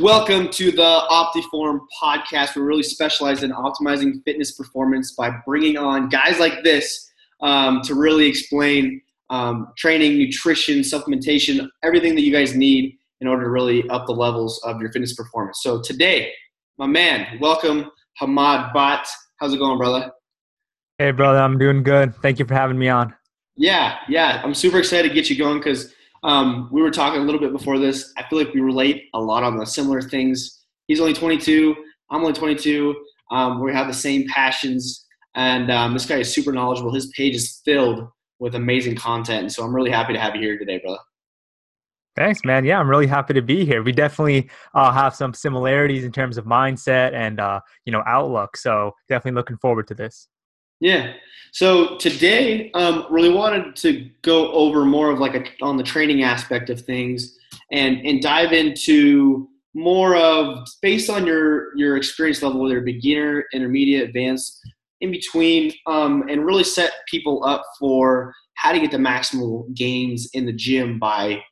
Welcome to the Optiform podcast. We're really specialized in optimizing fitness performance by bringing on guys like this um, to really explain um, training, nutrition, supplementation, everything that you guys need in order to really up the levels of your fitness performance. So today, my man, welcome Hamad Bhatt. How's it going, brother? Hey, brother, I'm doing good. Thank you for having me on. Yeah, yeah, I'm super excited to get you going because um, we were talking a little bit before this. I feel like we relate a lot on the similar things. He's only 22. I'm only 22. Um, we have the same passions, and um, this guy is super knowledgeable. His page is filled with amazing content, so I'm really happy to have you here today, brother. Thanks, man. Yeah, I'm really happy to be here. We definitely uh, have some similarities in terms of mindset and uh, you know outlook. So definitely looking forward to this. Yeah. So today, um, really wanted to go over more of like a, on the training aspect of things, and and dive into more of based on your your experience level, whether beginner, intermediate, advanced, in between, um, and really set people up for how to get the maximal gains in the gym by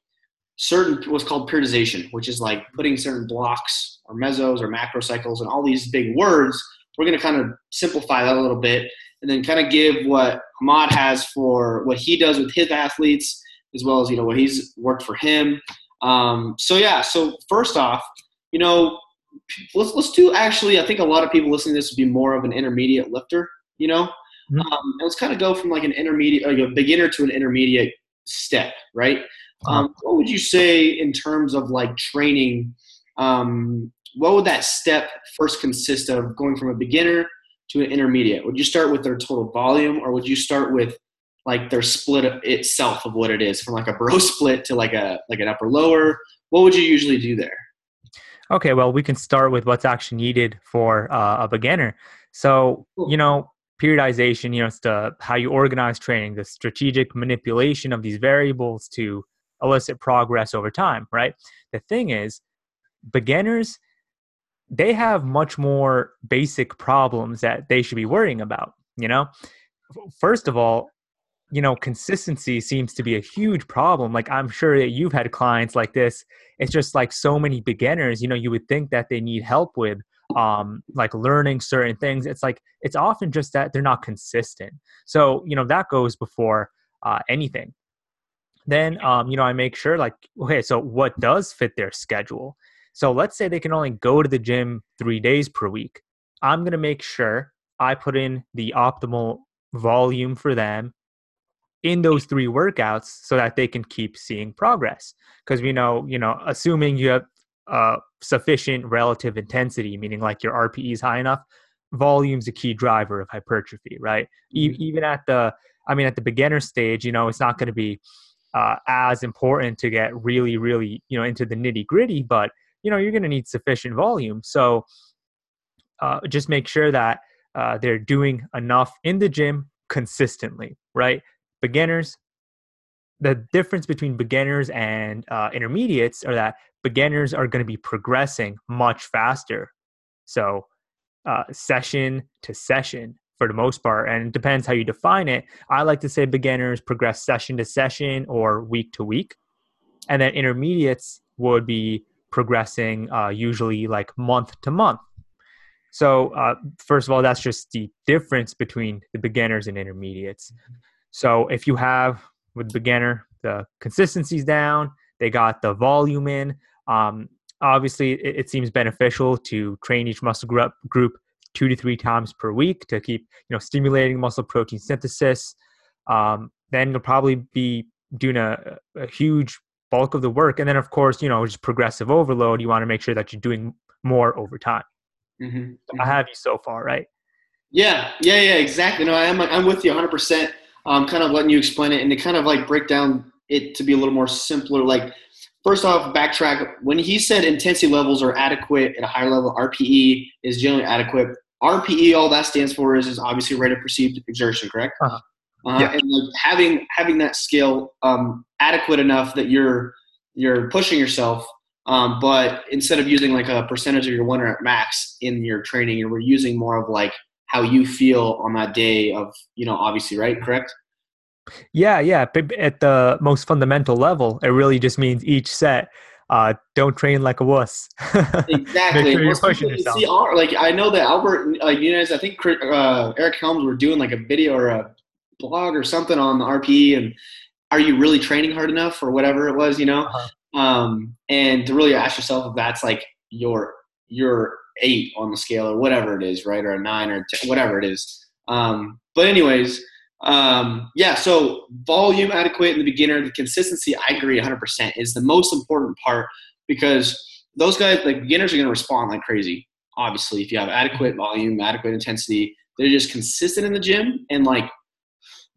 certain what's called periodization, which is like putting certain blocks or mesos or macro cycles and all these big words. We're going to kind of simplify that a little bit and then kind of give what Hamad has for what he does with his athletes, as well as you know what he's worked for him. Um, so yeah, so first off, you know, let's let's do actually. I think a lot of people listening to this would be more of an intermediate lifter. You know, mm-hmm. um, let's kind of go from like an intermediate, like a beginner to an intermediate step, right? Uh-huh. Um, what would you say in terms of like training? Um, what would that step first consist of? Going from a beginner to an intermediate? Would you start with their total volume, or would you start with like their split itself of what it is, from like a bro split to like a like an upper lower? What would you usually do there? Okay, well, we can start with what's actually needed for uh, a beginner. So, you know, periodization, you know, it's the how you organize training, the strategic manipulation of these variables to elicit progress over time, right? The thing is, beginners they have much more basic problems that they should be worrying about you know? First of all you know consistency seems to be a huge problem. Like i'm sure that you've had clients like this. It's just like so many beginners you know you would think that they need help with um like learning certain things. It's like it's often just that they're not consistent. So you know that goes before uh, anything. Then um you know i make sure like okay so what does fit their schedule so let's say they can only go to the gym three days per week. I'm going to make sure I put in the optimal volume for them in those three workouts so that they can keep seeing progress. Because we know, you know, assuming you have uh, sufficient relative intensity, meaning like your RPE is high enough, volume's a key driver of hypertrophy, right? Mm-hmm. E- even at the, I mean, at the beginner stage, you know, it's not going to be uh, as important to get really, really, you know, into the nitty gritty, but you know you're going to need sufficient volume. So uh, just make sure that uh, they're doing enough in the gym consistently right? Beginners the difference between beginners and uh, intermediates are that beginners are going to be progressing much faster. So uh, session to session for the most part and it depends how you define it. I like to say beginners progress session to session or week to week and then intermediates would be progressing uh, usually like month to month. So, uh, first of all, that's just the difference between the beginners and intermediates. So, if you have with beginner, the consistency's down, they got the volume in. Um, obviously, it, it, seems beneficial to train each muscle group, group two to three times per week to keep you know stimulating muscle protein synthesis. Um, then you'll probably be doing a, a huge bulk of the work. And then, of course, you know, just progressive overload. You want to make sure that you're doing more over time. Mm-hmm. mm-hmm. I have you so far, right? Yeah, yeah, yeah, exactly. No, I'm I'm with you 100. percent um, Kind of letting you explain it and to kind of like break down it to be a little more simpler. Like, first off, backtrack. When he said intensity levels are adequate at a higher level, RPE is generally adequate. RPE, all that stands for is, is obviously rate of perceived exertion, correct? Uh-huh. Uh, yeah. and like having having that skill um, adequate enough that you're you're pushing yourself um, but instead of using like a percentage of your one rep max in your training you're using more of like how you feel on that day of you know obviously right correct yeah yeah at the most fundamental level it really just means each set uh, don't train like a wuss. exactly. Sure you're pushing yourself. See, like I know that Albert, like you guys, I think uh, Eric Helms were doing like a video or a blog or something on the RPE, and are you really training hard enough or whatever it was, you know? Uh-huh. Um, and to really ask yourself if that's like your your eight on the scale or whatever it is, right, or a nine or whatever it is. Um, but anyways, um, yeah. So volume adequate in the beginner, the consistency. I agree 100 percent is the most important part because those guys, like beginners, are going to respond like crazy. Obviously, if you have adequate volume, adequate intensity, they're just consistent in the gym and like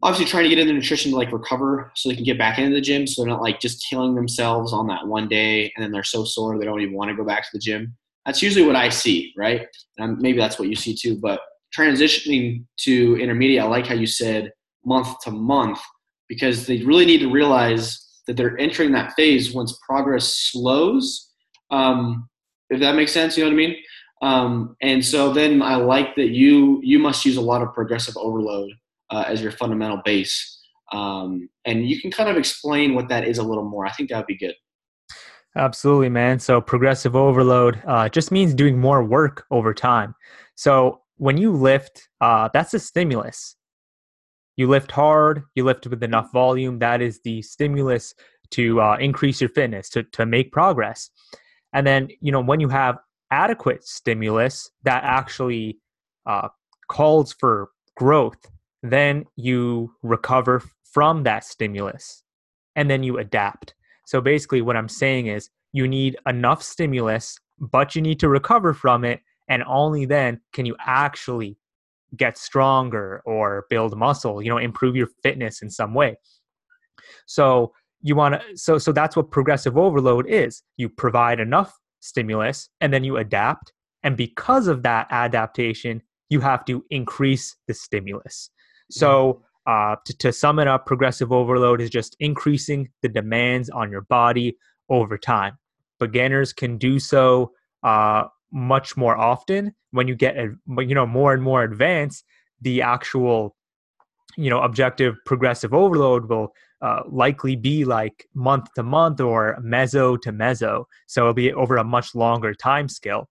obviously trying to get into the nutrition to like recover so they can get back into the gym so they're not like just killing themselves on that one day and then they're so sore they don't even want to go back to the gym. That's usually what i see right? And maybe that's what you see too but transitioning to intermediate i like how you said month to month because they really need to realize that they're entering that phase once progress slows um, if that makes sense you know what i mean? Um, and so then i like that you you must use a lot of progressive overload uh, as your fundamental base. Um, and you can kind of explain what that is a little more. I think that would be good. Absolutely, man. So progressive overload uh, just means doing more work over time. So when you lift, uh, that's a stimulus. You lift hard, you lift with enough volume. That is the stimulus to uh, increase your fitness, to, to make progress. And then, you know, when you have adequate stimulus that actually uh, calls for growth, then you recover from that stimulus and then you adapt. So basically, what I'm saying is you need enough stimulus, but you need to recover from it. And only then can you actually get stronger or build muscle, you know, improve your fitness in some way. So you want to so so that's what progressive overload is. You provide enough stimulus and then you adapt and because of that adaptation, you have to increase the stimulus. So, uh, to, to sum it up, progressive overload is just increasing the demands on your body over time. Beginners can do so uh, much more often. When you get, you know, more and more advanced, the actual, you know, objective progressive overload will uh, likely be like month to month or meso to meso. So it'll be over a much longer time scale.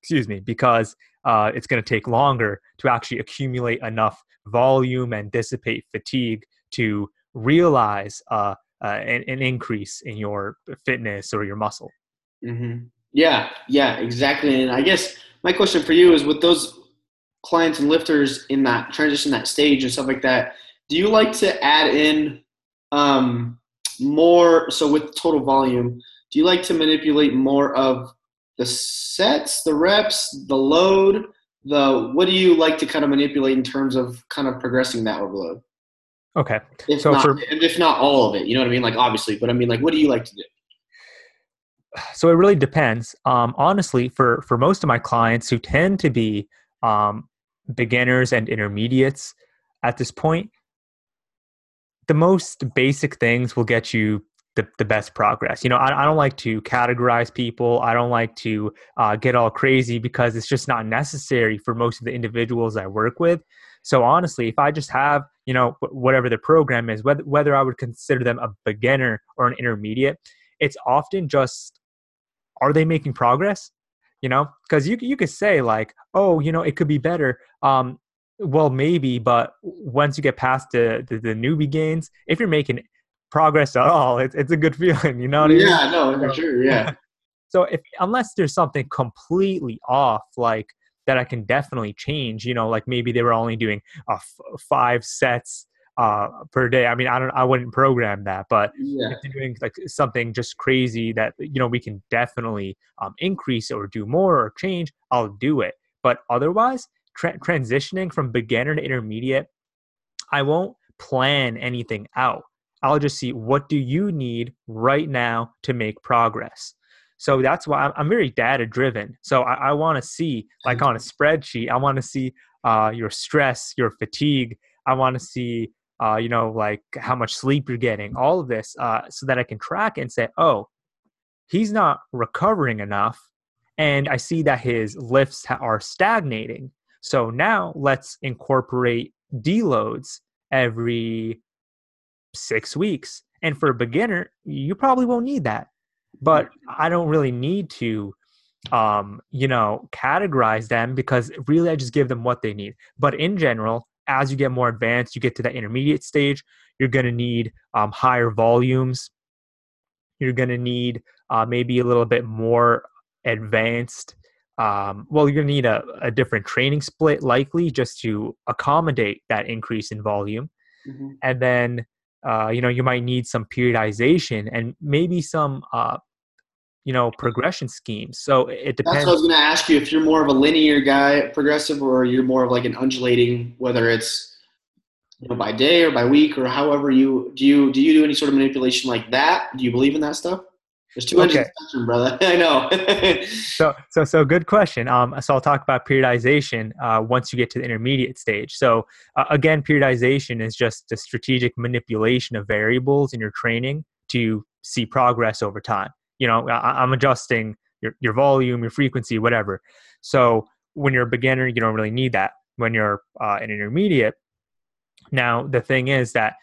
Excuse me, because uh, it's going to take longer to actually accumulate enough volume and dissipate fatigue to realize uh, uh, an, an, increase in your fitness or your muscle. Mm-hmm. Yeah, yeah, exactly. And I guess my question for you is with those clients and lifters in that transition, that stage, and stuff like that, do you like to add in um, more? So with total volume, do you like to manipulate more of the sets, the reps, the load, the what do you like to kind of manipulate in terms of kind of progressing that overload? Okay. If so not, for, if not all of it, you know what I mean? Like obviously, but I mean like what do you like to do? So it really depends. Um, honestly, for for most of my clients who tend to be um, beginners and intermediates at this point, the most basic things will get you the, the best progress. You know, I, I don't like to categorize people. I don't like to uh, get all crazy because it's just not necessary for most of the individuals I work with. So honestly, if I just have, you know, whatever the program is, whether, whether I would consider them a beginner or an intermediate, it's often just, are they making progress? You know, because you, you could say like, oh, you know, it could be better. Um, well, maybe, but once you get past the, the, the newbie gains, if you're making progress at all, it's it's a good feeling. You know what I mean? Yeah, no, for sure. Yeah. so if unless there's something completely off, like that I can definitely change. You know, like maybe they were only doing uh, f- five sets uh, per day. I mean, I don't, I wouldn't program that, but yeah. if they're doing like something just crazy that you know we can definitely um, increase or do more or change, I'll do it. But otherwise, tra- transitioning from beginner to intermediate, I won't plan anything out. I'll just see what do you need right now to make progress. So that's why I'm, very data driven. So I, I want to see, like on a spreadsheet, I want to see uh, your stress, your fatigue. I want to see, uh, you know, like how much sleep you're getting, all of this, uh, so that I can track and say, oh, he's not recovering enough. And I see that his lifts are stagnating. So now let's incorporate deloads every six weeks. And for a beginner, you probably won't need that. but I don't really need to um, you know, categorize them because really I just give them what they need. But in general, as you get more advanced, you get to that intermediate stage, you're going to need um, higher volumes. You're going to need uh, maybe a little bit more advanced. Um, well, you're going to need a, a, different training split, likely, just to accommodate that increase in volume. Mm-hmm. And then, uh, you know, you might need some periodization and maybe some uh, you know progression schemes. So it depends that's what i was going to ask you if you're more of a linear guy progressive or you're more of like an undulating whether it's you know by day or by week or however you do you do you do any sort of manipulation like that? Do you believe in that stuff there's two okay. spectrum, brother. I know. so, so, so, good question. Um, so I'll talk about periodization uh, once you get to the intermediate stage. So, uh, again, periodization is just a strategic manipulation of variables in your training to see progress over time you know I, am adjusting your, your volume your frequency whatever so when you're a beginner you don't really need that when you're uh, an intermediate now the thing is that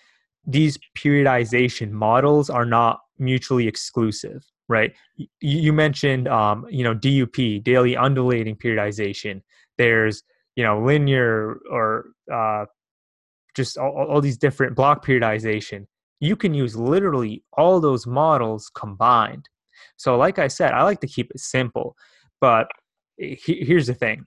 these periodization models are not mutually exclusive right? You, mentioned um, you know dup daily undulating periodization. There's you know linear or uh, just all, all these different block periodization. You can use literally all those models combined. So, like I said, I like to keep it simple. But he, here's the thing.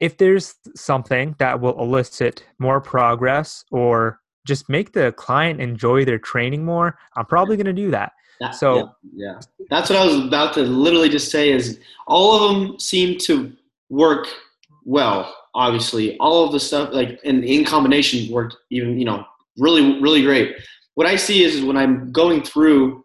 If there's something that will elicit more progress or just make the client enjoy their training more, I'm probably going to do that. that so, yeah, yeah, that's what I was about to literally just say is all of them seem to work well. Obviously, all of the stuff like and in combination worked even you know really really great. What I see is, is when I'm going through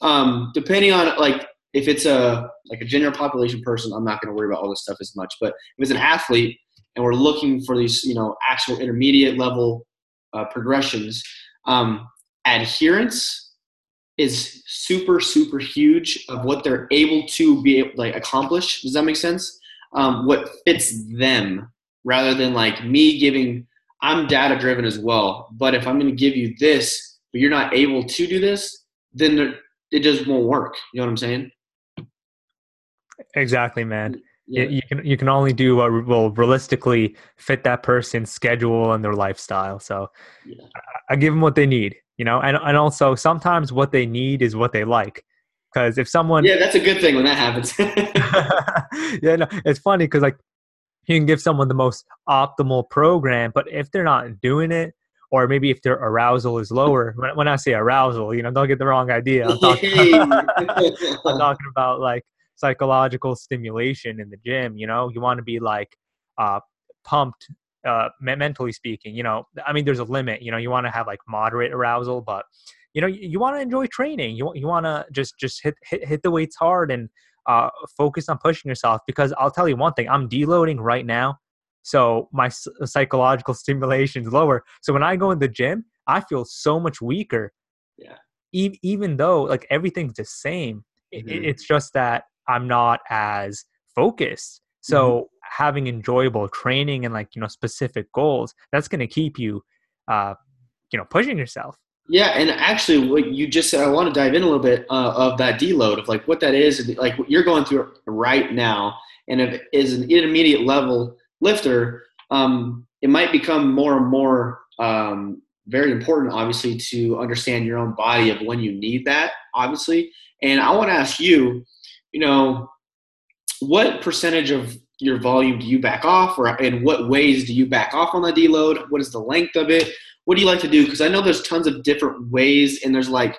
um, depending on like if it's a like a general population person, I'm not going to worry about all this stuff as much. But if it's an athlete and we're looking for these, you know, actual intermediate level uh, progressions, um, adherence is super super huge of what they're able to be able, like accomplish. Does that make sense? Um, what fits them rather than like me giving. I'm data driven as well, but if I'm going to give you this, but you're not able to do this, then it just won't work. You know what I'm saying? Exactly, man. Yeah. You can you can only do what will realistically fit that person's schedule and their lifestyle. So yeah. I, I give them what they need, you know, and and also sometimes what they need is what they like. Because if someone yeah, that's a good thing when that happens. yeah, no, it's funny because like you can give someone the most optimal program, but if they're not doing it, or maybe if their arousal is lower. When, when I say arousal, you know, don't get the wrong idea. I'm talking, I'm talking about like psychological stimulation in the gym. You know, you want to be like uh, pumped, uh, mentally speaking. You know, I mean, there's a limit. You know, you want to have like moderate arousal, but you know, you, you want to enjoy training. You you want to just just hit, hit hit the weights hard and uh, focus on pushing yourself. Because I'll tell you one thing, I'm deloading right now so my psychological stimulation is lower. So when I go in the gym, I feel so much weaker. Yeah. E- even though like everything's the same, mm-hmm. it, it's just that I'm not as focused. So mm-hmm. having enjoyable training and like you know specific goals, that's going to keep you, uh, you know, pushing yourself. Yeah, and actually, what you just said, I want to dive in a little bit uh, of that deload of like what that is, and like what you're going through right now, and if is an intermediate level lifter, um, it might become more and more um, very important, obviously, to understand your own body of when you need that, obviously. And I want to ask you, you know, what percentage of your volume do you back off, or in what ways do you back off on the deload? What is the length of it? What do you like to do? Because I know there's tons of different ways, and there's like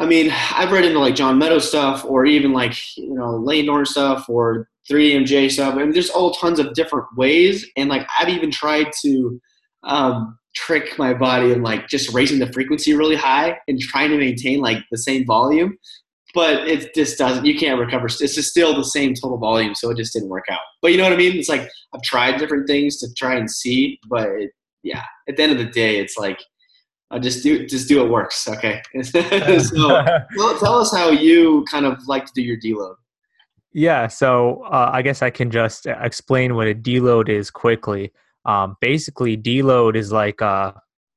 I mean, I've read into like John Meadows stuff or even like, you know, Norton stuff or 3DMJ stuff. I mean, there's all tons of different ways. And like, I've even tried to um, trick my body and like just raising the frequency really high and trying to maintain like the same volume. But it just doesn't, you can't recover. It's just still the same total volume. So it just didn't work out. But you know what I mean? It's like I've tried different things to try and see. But it, yeah, at the end of the day, it's like, uh, just do just do what works. Okay. so well, tell us how you kind of like to do your deload. Yeah, so uh, I guess I can just explain what a deload is quickly. Um, basically, deload is like uh,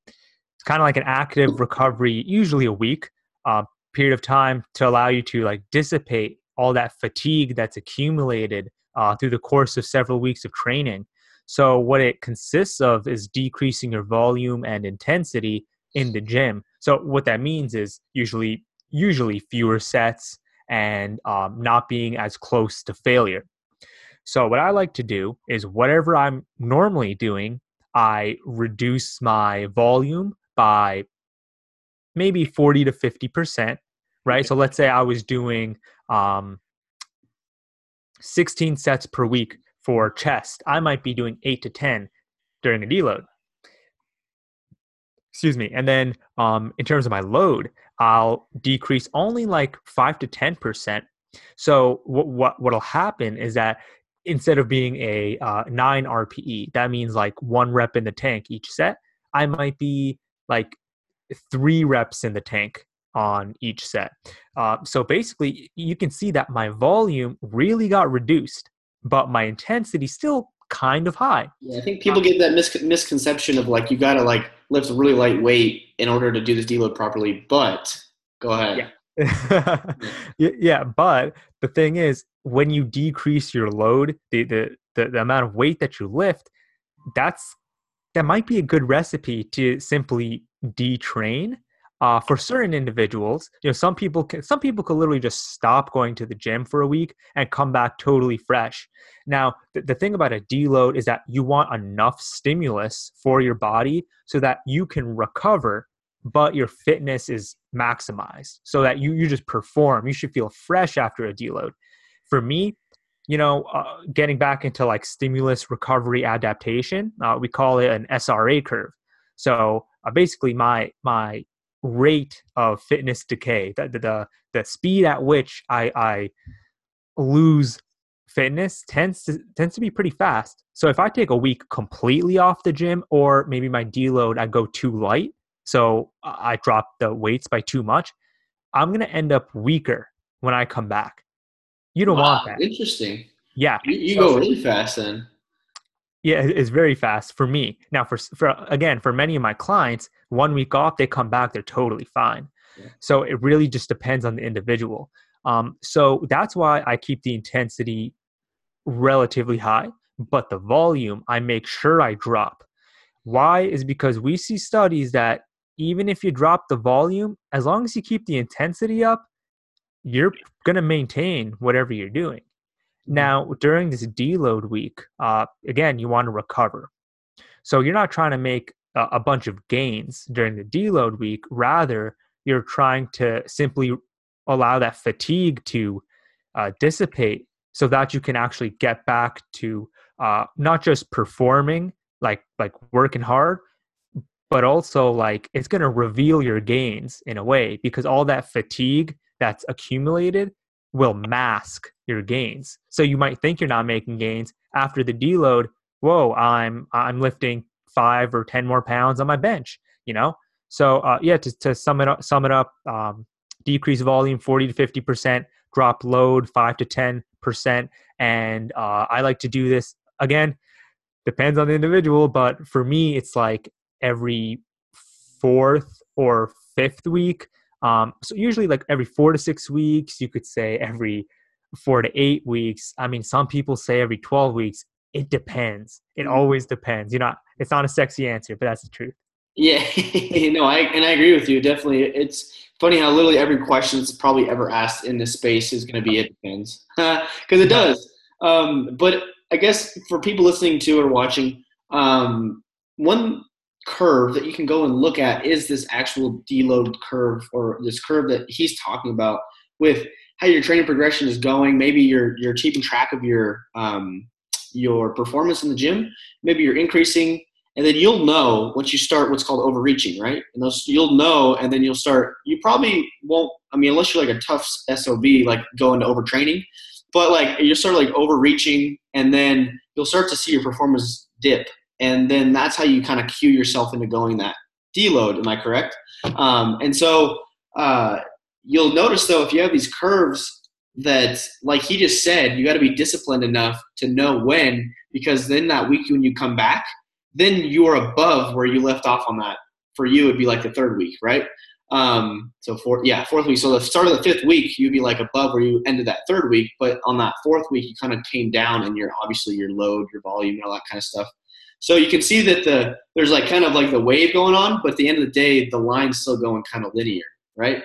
it's kind of like an active recovery, usually a week. Uh, period of time to allow you to like dissipate all that fatigue that's accumulated uh, through the course of several weeks of training. So, what it consists of is decreasing your volume and intensity in the gym. So, what that means is usually usually fewer sets and um, not being as close to failure. So, what I like to do is whatever I'm normally doing, I reduce my volume by maybe 40 to 50%, right? So, let's say I was doing um, 16 sets per week for chest. I might be doing 8 to 10 during a deload. Excuse me. And then um, in terms of my load, I'll decrease only like 5 to 10%. So what what what'll happen is that instead of being a uh, 9 RPE, that means like one rep in the tank each set, I might be like 3 reps in the tank on each set. Uh, so basically, you can see that my volume really got reduced, but my intensity still kind of high. Yeah, I think people get that mis- misconception of like you got to like lift a really light weight in order to do this deload properly. But go ahead. Yeah. yeah, but the thing is, when you decrease your load, the, the the the amount of weight that you lift, that's that might be a good recipe to simply detrain uh, for certain individuals. You know some people can some people could literally just stop going to the gym for a week and come back totally fresh. Now th- the thing about a deload is that you want enough stimulus for your body so that you can recover but your fitness is maximized so that you you just perform. You should feel fresh after a deload. For me you know uh, getting back into like stimulus recovery adaptation uh, we call it an sra curve so uh, basically my my rate of fitness decay, the the, the speed at which I, I lose fitness tends to tends to be pretty fast. So if I take a week completely off the gym, or maybe my deload I go too light, so I drop the weights by too much, I'm gonna end up weaker when I come back. You don't wow, want that. Interesting. Yeah, you, you so, go really fast then. Yeah, it's very fast for me. Now, for for again, for many of my clients, one week off, they come back, they're totally fine. Yeah. So it really just depends on the individual. Um, so that's why I keep the intensity relatively high, but the volume I make sure I drop. Why is because we see studies that even if you drop the volume, as long as you keep the intensity up, you're going to maintain whatever you're doing. Mm-hmm. Now, during this deload week, uh, again, you want to recover. So you're not trying to make a, a bunch of gains during the deload week. Rather, you're trying to simply allow that fatigue to uh, dissipate so that you can actually get back to uh, not just performing like like working hard but also like it's going to reveal your gains in a way because all that fatigue that's accumulated will mask your gains. So you might think you're not making gains after the deload. Whoa, I'm I'm lifting five or ten more pounds on my bench. You know, so uh, yeah. To, to sum it up, sum it up. Um, decrease volume forty to fifty percent. Drop load five to ten percent. And uh, I like to do this again. Depends on the individual, but for me, it's like every fourth or fifth week um, so usually like every four to six weeks, you could say every four to eight weeks. I mean, some people say every 12 weeks. It depends. It mm-hmm. always depends. You know, it's not a sexy answer, but that's the truth. Yeah, no, I and I agree with you. Definitely, it's funny how literally every question that's probably ever asked in this space is going to be it depends because it does. Um, but I guess for people listening to or watching, um, one curve that you can go and look at is this actual deload curve or this curve that he's talking about with how your training progression is going. Maybe you're you're keeping track of your um, your performance in the gym. Maybe you're increasing, and then you'll know once you start what's called overreaching, right? And those you'll know, and then you'll start. You probably won't. I mean, unless you're like a tough sob, like going to overtraining, but like you're sort of like overreaching, and then you'll start to see your performance dip and then that's how you kind of cue yourself into going that deload. Am I correct? Um, and so uh, you'll notice though if you have these curves that, like he just said, you got to be disciplined enough to know when, because then that week when you come back, then you're above where you left off on that. For you, it'd be like the third week, right? Um, so four, yeah, fourth week. So the start of the fifth week, you'd be like above where you ended that third week, but on that fourth week, you kind of came down and your obviously your load, your volume, all that kind of stuff. So you can see that the there's like kind of like the wave going on, but at the end of the day, the line's still going kind of linear, right?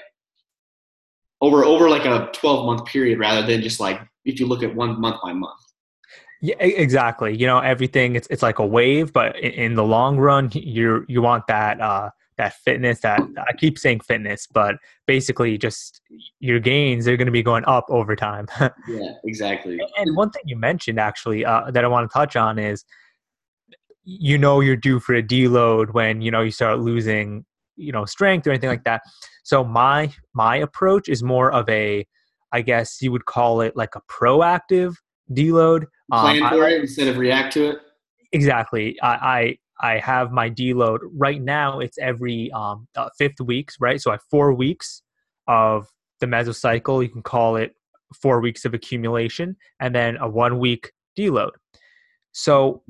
Over over like a 12 month period rather than just like if you look at one month by month. Yeah, exactly. You know, everything it's it's like a wave, but in, in the long run, you you want that uh that fitness that I keep saying fitness, but basically just your gains are going to be going up over time. yeah, exactly. And one thing you mentioned actually uh, that I want to touch on is you know you're due for a deload when you know you start losing you know strength or anything like that. So my my approach is more of a I guess you would call it like a proactive deload. Plan um, for I, it instead of react to it. Exactly. I, I I have my deload right now. It's every um, uh, fifth weeks, right? So I have four weeks of the mesocycle. You can call it four weeks of accumulation, and then a one week deload. So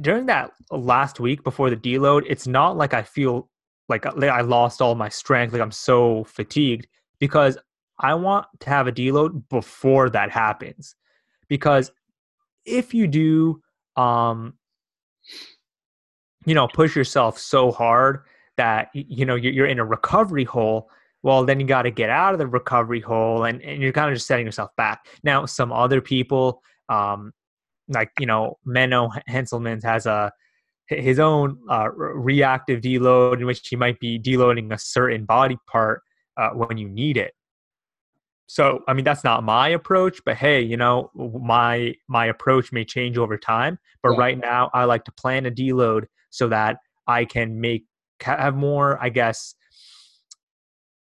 during that last week before the deload, it's not like I feel like I lost all my strength, like I'm so fatigued, because I want to have a deload before that happens. Because if you do um, you know push yourself so hard that you know you're in a recovery hole well then you got to get out of the recovery hole and, and you're kind of just setting yourself back now some other people um like you know menno henselmans has a his own uh, reactive deload in which he might be deloading a certain body part uh, when you need it so i mean that's not my approach but hey you know my my approach may change over time but yeah. right now i like to plan a deload so that I can make have more, I guess.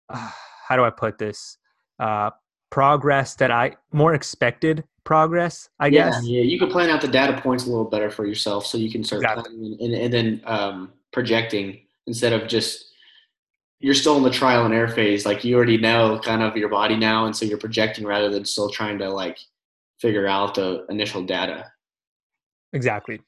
Uh, how do I put this? Uh, progress that I more expected progress. I yeah, guess. Yeah, you can plan out the data points a little better for yourself, so you can start exactly. planning and, and then um, projecting instead of just you're still in the trial and error phase. Like you already know kind of your body now, and so you're projecting rather than still trying to like figure out the initial data. Exactly.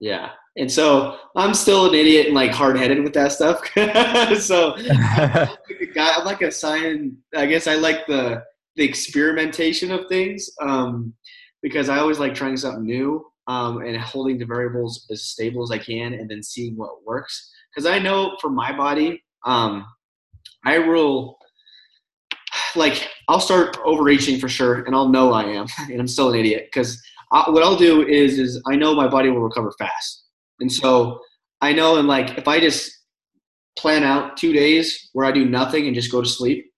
Yeah. And so I'm still an idiot and like hard headed with that stuff. so I'm like, a guy, I'm like a science. I guess I like the the experimentation of things um, because I always like trying something new um, and holding the variables as stable as I can and then seeing what works. Because I know for my body, um, I will like I'll start overreaching for sure, and I'll know I am, and I'm still an idiot because what I'll do is is I know my body will recover fast, and so I know and like if I just plan out two days where I do nothing and just go to sleep,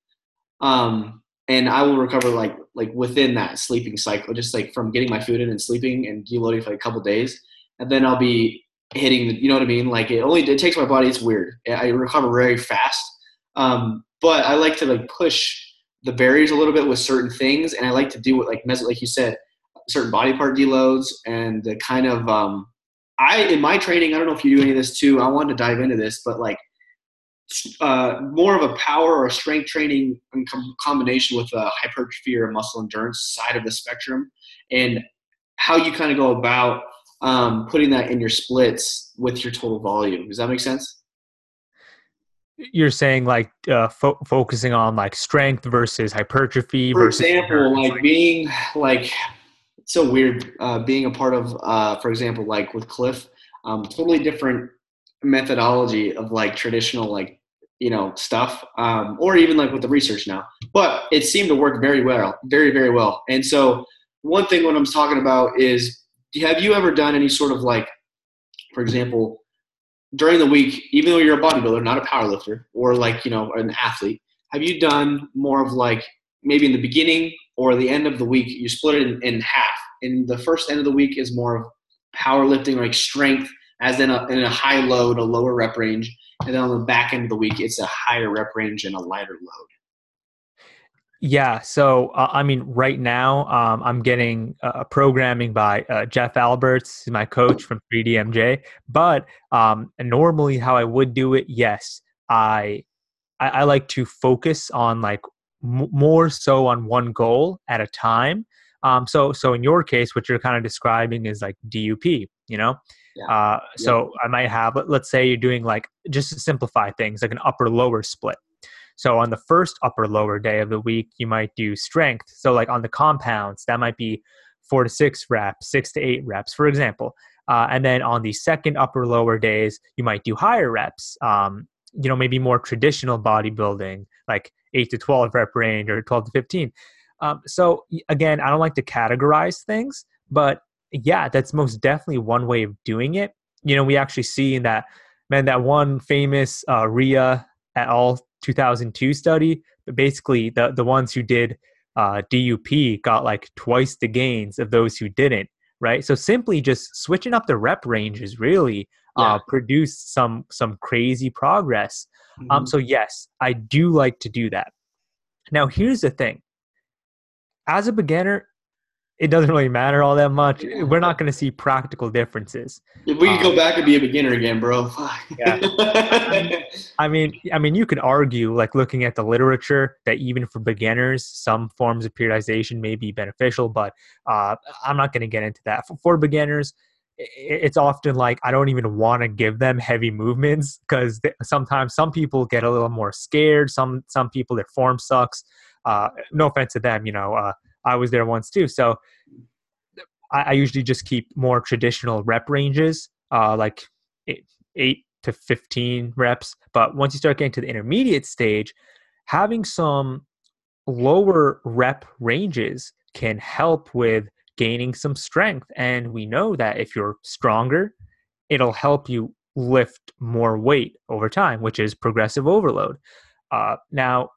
um, and I will recover like like within that sleeping cycle, just like from getting my food in and sleeping and deloading for like a couple days, and then I'll be hitting the, you know what I mean? Like it only it takes my body. It's weird. I recover very fast, um, but I like to like push the barriers a little bit with certain things, and I like to do what like like you said certain body part deloads and the kind of um, I in my training. I don't know if you do any of this too. I wanted to dive into this, but like uh, more of a power or strength training in com- combination with a hypertrophy or muscle endurance side of the spectrum, and how you kind of go about um, putting that in your splits with your total volume. Does that make sense? You're saying like uh, fo- focusing on like strength versus hypertrophy. For versus example, like being like so weird uh, being a part of, uh, for example, like with Cliff, um, totally different methodology of like traditional like you know stuff, um, or even like with the research now. But it seemed to work very well, very very well. And so one thing what I'm talking about is, have you ever done any sort of like, for example, during the week, even though you're a bodybuilder, not a powerlifter, or like you know an athlete, have you done more of like maybe in the beginning or the end of the week, you split it in, in half. And the first end of the week is more of powerlifting, like strength, as in a, in a high load, a lower rep range. And then on the back end of the week, it's a higher rep range and a lighter load. Yeah. So, uh, I mean, right now, um, I'm getting uh, programming by uh, Jeff Alberts, my coach from 3DMJ. But um, normally, how I would do it, yes, I, I, I like to focus on like m- more so on one goal at a time. Um, so, so in your case, what you're kind of describing is like DUP, you know. Yeah. Uh, so yeah. I might have, let's say you're doing like just to simplify things, like an upper lower split. So on the first upper lower day of the week, you might do strength. So like on the compounds, that might be four to six reps, six to eight reps, for example. Uh, and then on the second upper lower days, you might do higher reps. Um, you know, maybe more traditional bodybuilding, like eight to 12 rep range or 12 to 15. Um, so again, I don't like to categorize things, but yeah, that's most definitely one way of doing it. You know, we actually see in that man that one famous uh, Rhea et al. 2002 study, but basically the the ones who did uh, DUP got like twice the gains of those who didn't. Right, so simply just switching up the rep ranges really uh, produced some some crazy progress. Um, mm-hmm. Um, so yes, I do like to do that. Now here's the thing: as a beginner, it doesn't really matter all that much. We're not going to see practical differences. If we could um, go back and be a beginner again, bro. yeah. I mean, I mean, you could argue, like looking at the literature, that even for beginners, some forms of periodization may be beneficial. But uh, I'm not going to get into that. For, for beginners, it's often like I don't even want to give them heavy movements because sometimes some people get a little more scared. Some some people their form sucks. Uh, no offense to them, you know. Uh, I was there once too, so I, I usually just keep more traditional rep ranges, uh, like eight, eight to fifteen reps. But once you start getting to the intermediate stage, having some lower rep ranges can help with gaining some strength. And we know that if you're stronger, it'll help you lift more weight over time, which is progressive overload. Uh, now,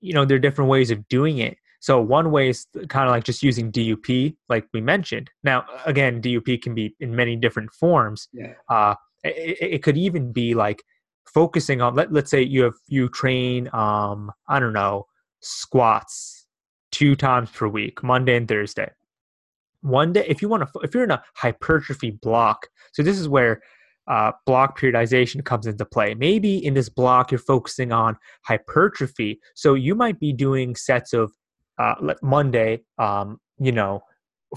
you know, there are different ways of doing it. So one way is kind of like just using DUP, like we mentioned. Now, again, DUP can be in many different forms. Yeah. Uh, it, it, could even be like focusing on. Let, let's say you have you train, um, I don't know, squats two times per week, Monday and Thursday. One day, if you want to, if you're in a hypertrophy block, so this is where uh, block periodization comes into play. Maybe in this block, you're focusing on hypertrophy. So you might be doing sets of uh, Monday, um, you know,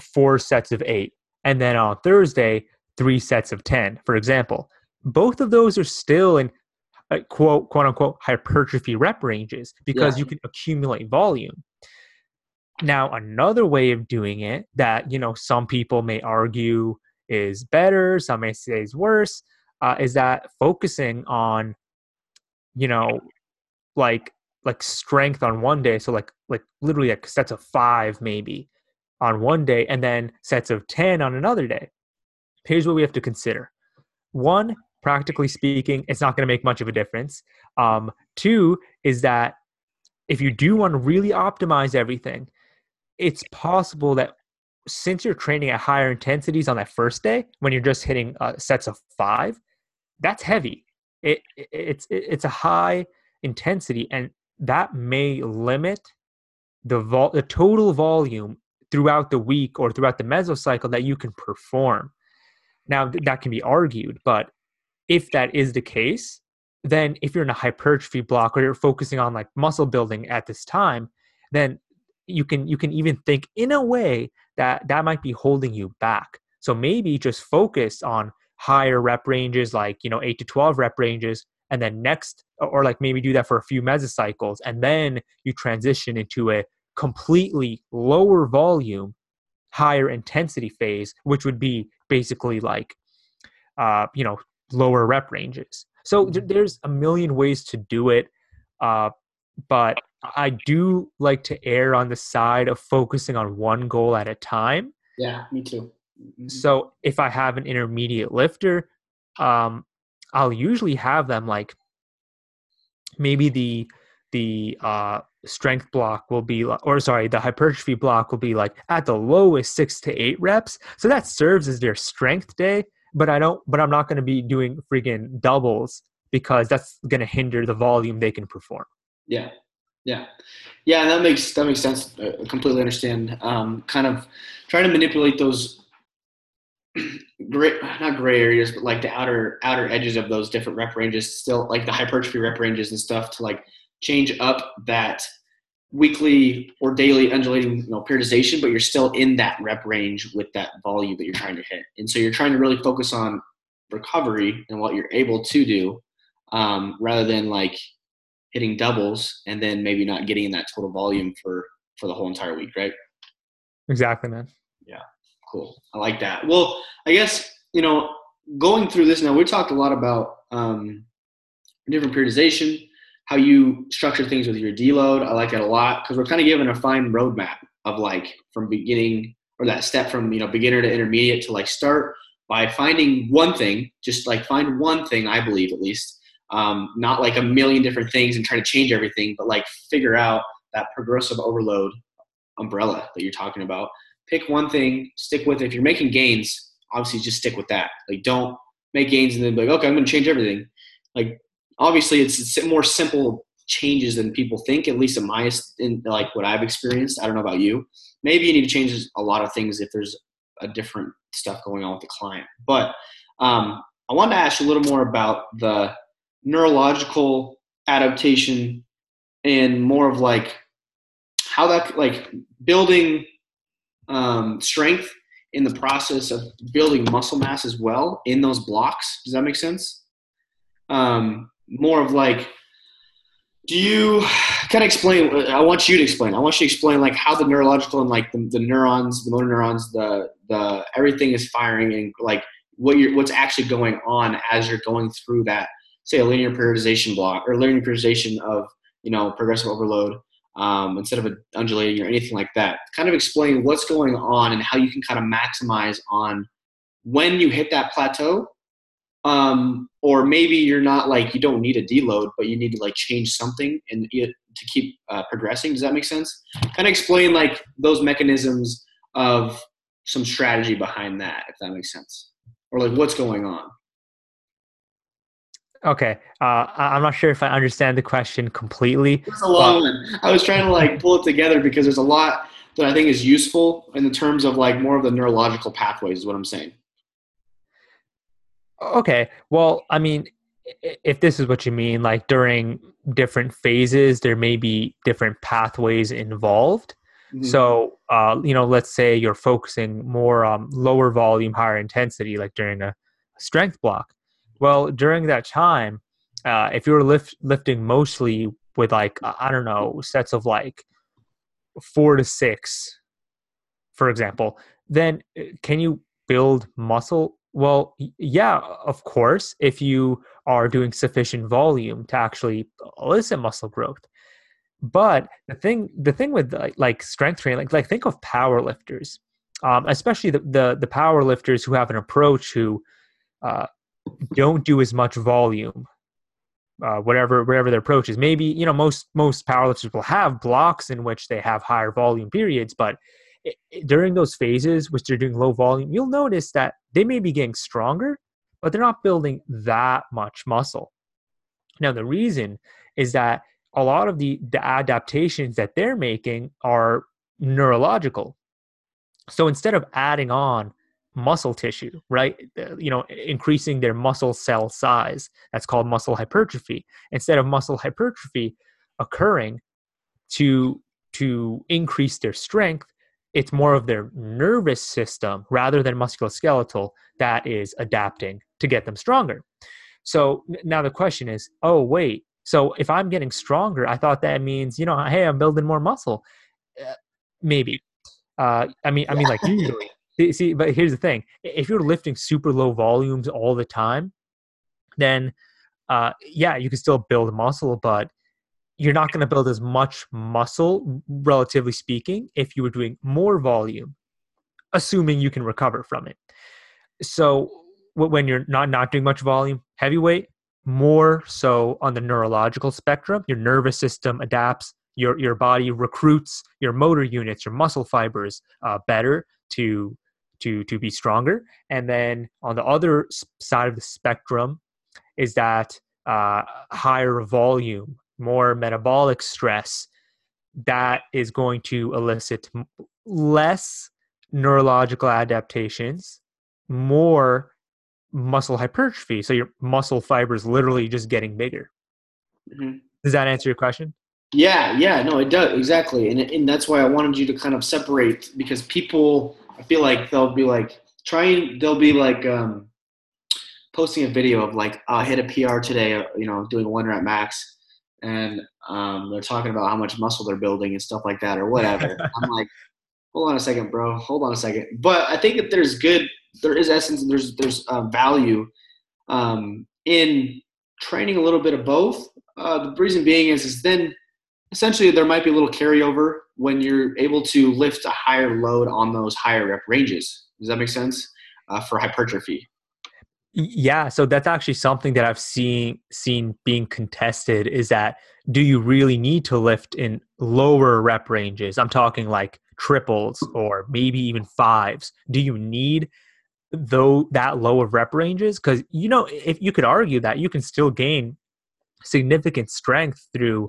four sets of eight, and then on Thursday, three sets of 10, for example. Both of those are still in uh, quote, quote unquote, hypertrophy rep ranges because yeah. you can accumulate volume. Now, another way of doing it that, you know, some people may argue is better, some may say is worse, uh, is that focusing on, you know, like like strength on one day, so like like literally like sets of five maybe on one day, and then sets of ten on another day. Here's what we have to consider: one, practically speaking, it's not going to make much of a difference. Um, two is that if you do want to really optimize everything, it's possible that since you're training at higher intensities on that first day when you're just hitting uh, sets of five that's heavy. It, it, it's it, it's a high intensity and that may limit the vol- the total volume throughout the week or throughout the mesocycle that you can perform. Now th- that can be argued but if that is the case then if you're in a hypertrophy block or you're focusing on like muscle building at this time then you can you can even think in a way that that might be holding you back so maybe just focus on higher rep ranges like you know 8 to 12 rep ranges and then next or like maybe do that for a few mesocycles and then you transition into a completely lower volume higher intensity phase which would be basically like uh you know lower rep ranges so th- mm-hmm. there's a million ways to do it uh but I do like to err on the side of focusing on one goal at a time. Yeah, me too. Mm-hmm. So if I have an intermediate lifter, um, I'll usually have them like maybe the the uh, strength block will be or sorry the hypertrophy block will be like at the lowest six to eight reps so that serves as their strength day but i don't but i'm not going to be doing freaking doubles because that's going to hinder the volume they can perform yeah yeah, yeah, that makes that makes sense. I completely understand. Um, kind of trying to manipulate those gray, not gray areas, but like the outer outer edges of those different rep ranges, still like the hypertrophy rep ranges and stuff, to like change up that weekly or daily undulating you know, periodization, but you're still in that rep range with that volume that you're trying to hit. And so you're trying to really focus on recovery and what you're able to do, um, rather than like hitting doubles and then maybe not getting in that total volume for for the whole entire week, right? Exactly, man. Yeah, cool. I like that. Well, I guess you know, going through this now, we talked a lot about um, different periodization, how you structure things with your deload. I like it a lot because we're kind of given a fine roadmap of like from beginning or that step from you know beginner to intermediate to like start by finding one thing, just like find one thing. I believe at least, um, not like a million different things and try to change everything, but like figure out that progressive overload umbrella that you're talking about. Pick one thing, stick with it. If you're making gains, obviously just stick with that. Like don't make gains and then be like, okay, I'm going to change everything. Like obviously it's, more simple changes than people think, at least in my, in like what I've experienced. I don't know about you. Maybe you need to change a lot of things if there's a different stuff going on with the client. But um, I wanted to ask you a little more about the neurological adaptation and more of like how that like building um, strength in the process of building muscle mass as well in those blocks. Does that make sense? Um, more of like, do you kind of explain? I want you to explain. I want you to explain like how the neurological and like the, the neurons, the motor neurons, the the everything is firing and like what you're what's actually going on as you're going through that say a linear periodization block or linear periodization of you know progressive overload um, instead of undulating or anything like that. Kind of explain what's going on and how you can kind of maximize on when you hit that plateau. Um, or maybe you're not like you don't need a deload, but you need to like change something and to keep uh, progressing. Does that make sense? Kind of explain like those mechanisms of some strategy behind that, if that makes sense, or like what's going on. Okay, uh, I'm not sure if I understand the question completely. It's a long but... one. I was trying to like pull it together because there's a lot that I think is useful in the terms of like more of the neurological pathways. Is what I'm saying. Okay, well, I mean, if this is what you mean, like during different phases, there may be different pathways involved. Mm-hmm. So, uh, you know, let's say you're focusing more on lower volume, higher intensity, like during a strength block well, during that time, uh, if you were lift, lifting mostly with like I don't know sets of like four to six, for example, then uh, can you build muscle? Well, yeah, of course, if you are doing sufficient volume to actually elicit muscle growth. But the thing, the thing with like, strength training, like like think of power lifters, um, especially the, the the power lifters who have an approach who uh, don't do as much volume uh, whatever whatever their approach is. Maybe you know most most powerlifters will have blocks in which they have higher volume periods, but it, it, during those phases which they're doing low volume, you'll notice that they may be getting stronger, but they're not building that much muscle. Now the reason is that a lot of the the adaptations that they're making are neurological. So instead of adding on muscle tissue, right? You know, increasing their muscle cell size. That's called muscle hypertrophy. Instead of muscle hypertrophy occurring to to increase their strength, it's more of their nervous system rather than musculoskeletal that is adapting to get them stronger. So now the question is, oh wait, so if I'm getting stronger, I thought that means, you know, hey, I'm building more muscle. Uh, maybe. Uh, I mean, I mean, like usually, See, but here's the thing: if you're lifting super low volumes all the time, then uh, yeah, you can still build muscle, but you're not going to build as much muscle, relatively speaking, if you were doing more volume, assuming you can recover from it. So when you're not not doing much volume, heavyweight, more so on the neurological spectrum, your nervous system adapts, your your body recruits your motor units, your muscle fibers uh, better to to to be stronger. And then on the other side of the spectrum is that uh, higher volume more metabolic stress that is going to elicit less neurological adaptations more muscle hypertrophy. So your muscle fibers literally just getting bigger. Mm-hmm. does that answer your question? Yeah yeah no it does exactly. And, and that's why i wanted you to kind of separate because people I feel like they'll be like trying. They'll be like um, posting a video of like I hit a PR today. Uh, you know, doing one rep max, and um, they're talking about how much muscle they're building and stuff like that or whatever. I'm like, hold on a second, bro. Hold on a second. But I think that there's good, there is essence, and there's there's um, value um, in training a little bit of both. Uh, the reason being is is then essentially there might be a little carryover when you're able to lift a higher load on those higher rep ranges. Does that make sense uh, for hypertrophy? Yeah, so that's actually something that I've seen seen being contested is that do you really need to lift in lower rep ranges? I'm talking like triples or maybe even fives. Do you need though that low of rep ranges? Because you know, if you could argue that you can still gain significant strength through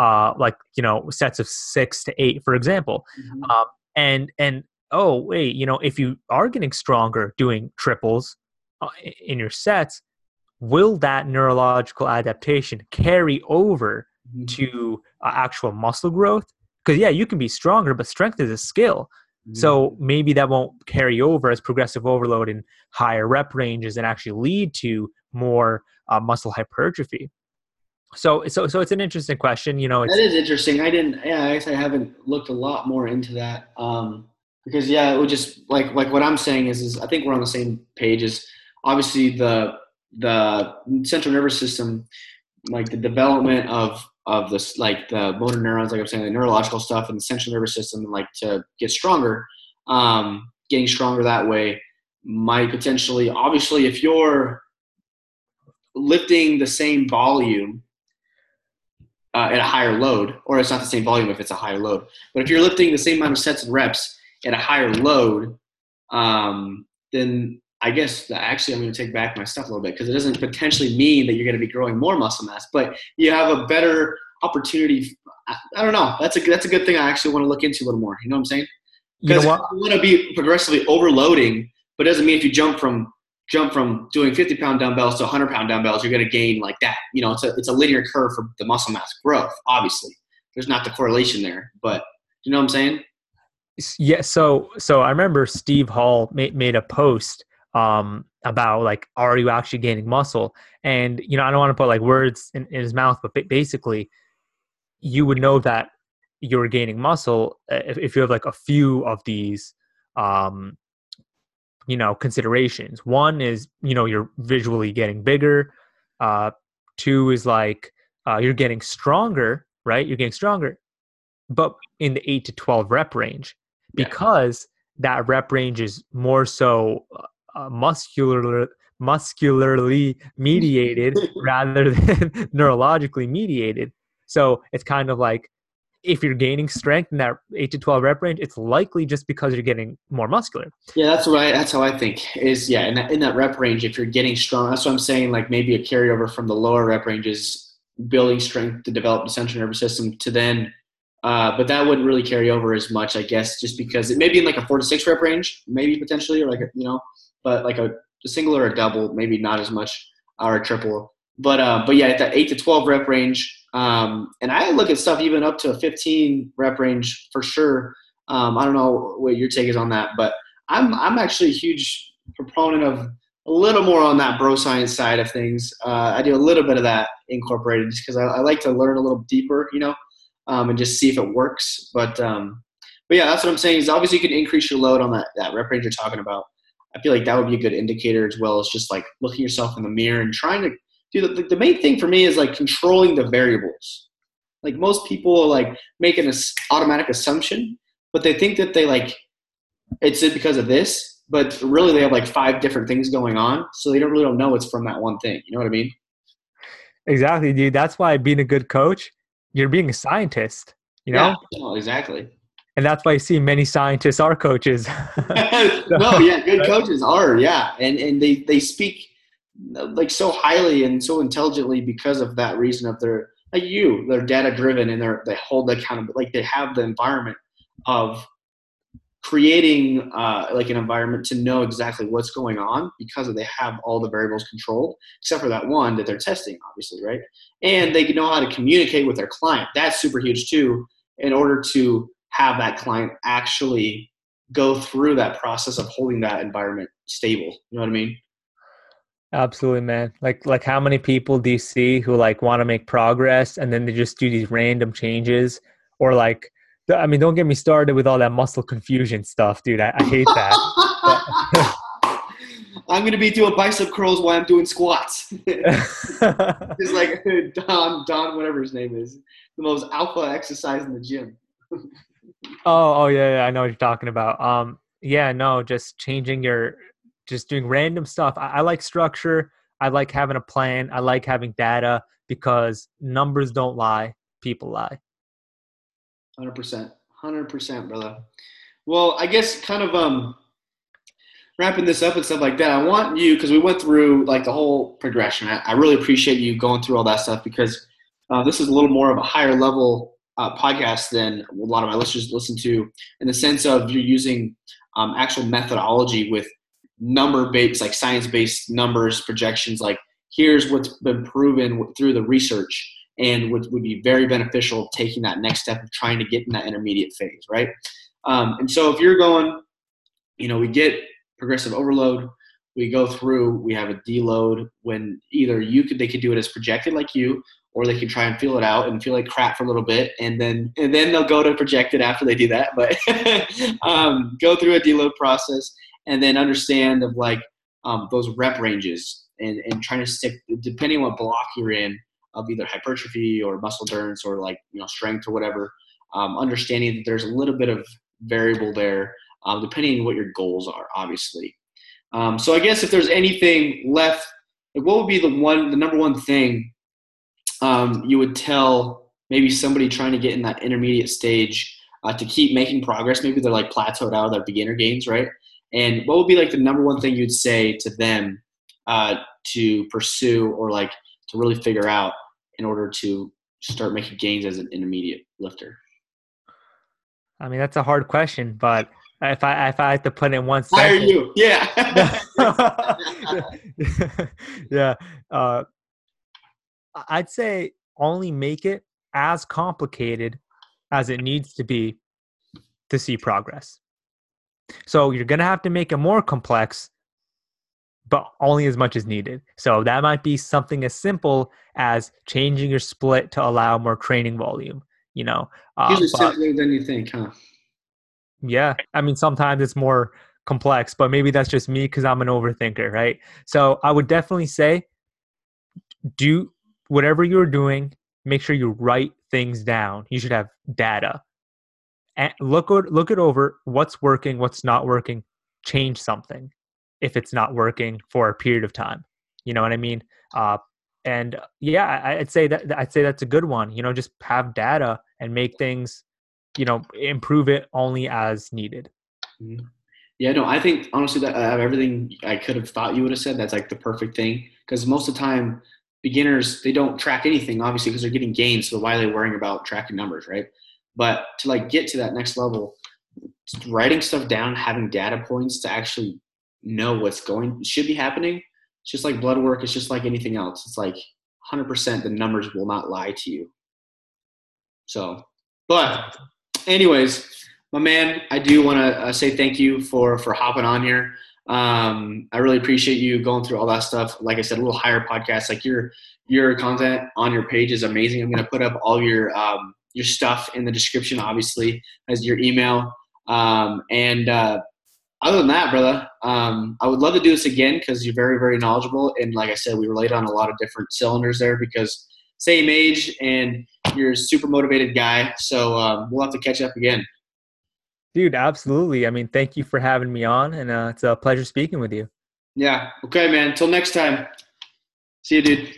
uh, like you know sets of six to eight, for example, mm-hmm. um, and and oh wait, you know if you are getting stronger doing triples uh, in your sets, will that neurological adaptation carry over mm-hmm. to uh, actual muscle growth? Because yeah, you can be stronger, but strength is a skill. Mm-hmm. So maybe that won't carry over as progressive overload in higher rep ranges and actually lead to more uh, muscle hypertrophy. So, so, so it's an interesting question. You know, that is interesting. I didn't. Yeah, I guess I haven't looked a lot more into that. Um, because yeah, it would just like like what I'm saying is is I think we're on the same page. Is obviously the the central nervous system, like the development of of this like the motor neurons, like I'm saying, the neurological stuff and the central nervous system, like to get stronger. Um, getting stronger that way might potentially, obviously, if you're lifting the same volume uh, at a higher load, or it's not the same volume if it's a higher load. But if you're lifting the same amount of sets and reps at a higher load, um, then I guess actually I'm going to take back my stuff a little bit because it doesn't potentially mean that you're going to be growing more muscle mass, but you have a better opportunity. I, I don't know. That's a that's a good thing. I actually want to look into a little more. You know what I'm saying? Because you, know you want to be progressively overloading, but it doesn't mean if you jump from jump from doing 50 pound dumbbells to 100 pound dumbbells, you're going to gain like that. You know, it's a, it's a linear curve for the muscle mass growth, obviously. There's not the correlation there, but you know what I'm saying? Yeah. So, so I remember Steve Hall made, made a post um, about like, are you actually gaining muscle? And, you know, I don't want to put like words in, in his mouth, but basically you would know that you're gaining muscle uh, if, if you have like a few of these um, you know considerations. One is you know you're visually getting bigger. Uh two is like uh, you're getting stronger right? You're getting stronger but in the 8 to 12 rep range because yeah. that rep range is more so uh, muscular muscularly mediated rather than neurologically mediated. So it's kind of like if you're gaining strength in that eight to twelve rep range, it's likely just because you're getting more muscular. Yeah, that's right. That's how I think. Is yeah, in that in that rep range, if you're getting strong, that's what I'm saying. Like maybe a carryover from the lower rep ranges, building strength to develop the central nervous system to then. Uh, but that wouldn't really carry over as much, I guess, just because it may be in like a four to six rep range, maybe potentially, or like a, you know, but like a, a single or a double, maybe not as much, or a triple. But uh, but yeah, at that eight to twelve rep range, um, and I look at stuff even up to a 15 rep range for sure. Um, I don't know what your take is on that, but I'm I'm actually a huge proponent of a little more on that bro science side of things. Uh, I do a little bit of that incorporated just because I, I, like to learn a little deeper, you know, um, and just see if it works. But um, but yeah, that's what I'm saying. Is obviously you can increase your load on that that rep range you're talking about. I feel like that would be a good indicator as well as just like looking yourself in the mirror and trying to dude, the, the main thing for me is like controlling the variables. Like most people are like make an automatic assumption, but they think that they like it's it because of this, but really they have like five different things going on, so they don't really don't know it's from that one thing. You know what I mean? Exactly, dude. That's why being a good coach, you're being a scientist. You know? Yeah, exactly. And that's why you see many scientists are coaches. no, yeah, good coaches are, yeah, and and they they speak like so highly and so intelligently because of that reason of their like you they're data driven and they're they hold the accountability like they have the environment of creating uh, like an environment to know exactly what's going on because they have all the variables controlled except for that one that they're testing obviously right? And they know how to communicate with their client. That's super huge too in order to have that client actually go through that process of holding that environment stable. You know what i mean Absolutely, man. Like like how many people do you see who like want to make progress and then they just do these random changes or like I mean, don't get me started with all that muscle confusion stuff, dude. I, I hate that. I'm gonna be doing bicep curls while I'm doing squats. it's like Don, Don, whatever his name is, the most alpha exercise in the gym. oh, oh yeah, yeah, I know what you're talking about. Um, yeah, no, just changing your, just doing random stuff. I, I like structure. I like having a plan. I like having data because numbers don't lie, people lie. Hundred percent, hundred percent, brother. Well, I guess kind of um wrapping this up and stuff like that, I want you because we went through like the whole progression. I, I, really appreciate you going through all that stuff because uh, this is a little more of a higher level uh, podcast than a lot of my listeners listen to, in the sense of you're using um, actual methodology with number based, like science based numbers, projections. Like here's what's been proven through the research and would, would be very beneficial taking that next step of trying to get in that intermediate phase, right? Um, and so if you're going, you know, we get progressive overload. We go through, we have a deload when either you could they could do it as projected like you, or they can try and feel it out and feel like crap for a little bit, and then and then they'll go to projected after they do that. But um, go through a deload process and then understand of like um, those rep ranges and, and trying to stick depending on what block you're in of either hypertrophy or muscle endurance or like you know strength or whatever. Um, understanding that there's a little bit of variable there um, depending on what your goals are, obviously. Um, so I guess if there's anything left, like what would be the one, the number one thing um, you would tell maybe somebody trying to get in that intermediate stage uh, to keep making progress? Maybe they're like plateaued out of their beginner gains, right? And what would be like the number one thing you'd say to them uh, to pursue or like to really figure out in order to start making gains as an intermediate lifter? I mean, that's a hard question, but if I if I had to put in one Hire you, yeah, yeah. Uh, I'd say only make it as complicated as it needs to be to see progress. So you're gonna have to make it more complex, but only as much as needed. So that might be something as simple as changing your split to allow more training volume. You know, uh, usually simpler than you think, huh? Yeah. I mean, sometimes it's more complex, but maybe that's just me because I'm an overthinker, right? So I would definitely say do whatever you're doing, make sure you write things down. You should have data. And look look it over what's working, what's not working, change something if it's not working for a period of time. You know what I mean? Uh, and yeah, I'd say that I'd say that's a good one. You know, just have data and make things you know improve it only as needed mm-hmm. yeah no i think honestly that of everything i could have thought you would have said that's like the perfect thing because most of the time beginners they don't track anything obviously because they're getting gains so why are they worrying about tracking numbers right but to like get to that next level writing stuff down having data points to actually know what's going should be happening it's just like blood work it's just like anything else it's like 100% the numbers will not lie to you so but anyways, my man, I do want to uh, say thank you for for hopping on here. Um, I really appreciate you going through all that stuff. Like I said, a little higher podcast. Like your your content on your page is amazing. I'm gonna put up all your um, your stuff in the description, obviously, as your email. Um, and uh, other than that, brother, um, I would love to do this again because you're very, very knowledgeable. And like I said, we relate on a lot of different cylinders there because same age, and you're a super motivated guy. So um, we'll have to catch up again. Dude, absolutely. I mean, thank you for having me on, and uh, it's a pleasure speaking with you. Yeah. Okay, man. Until next time. See you, dude.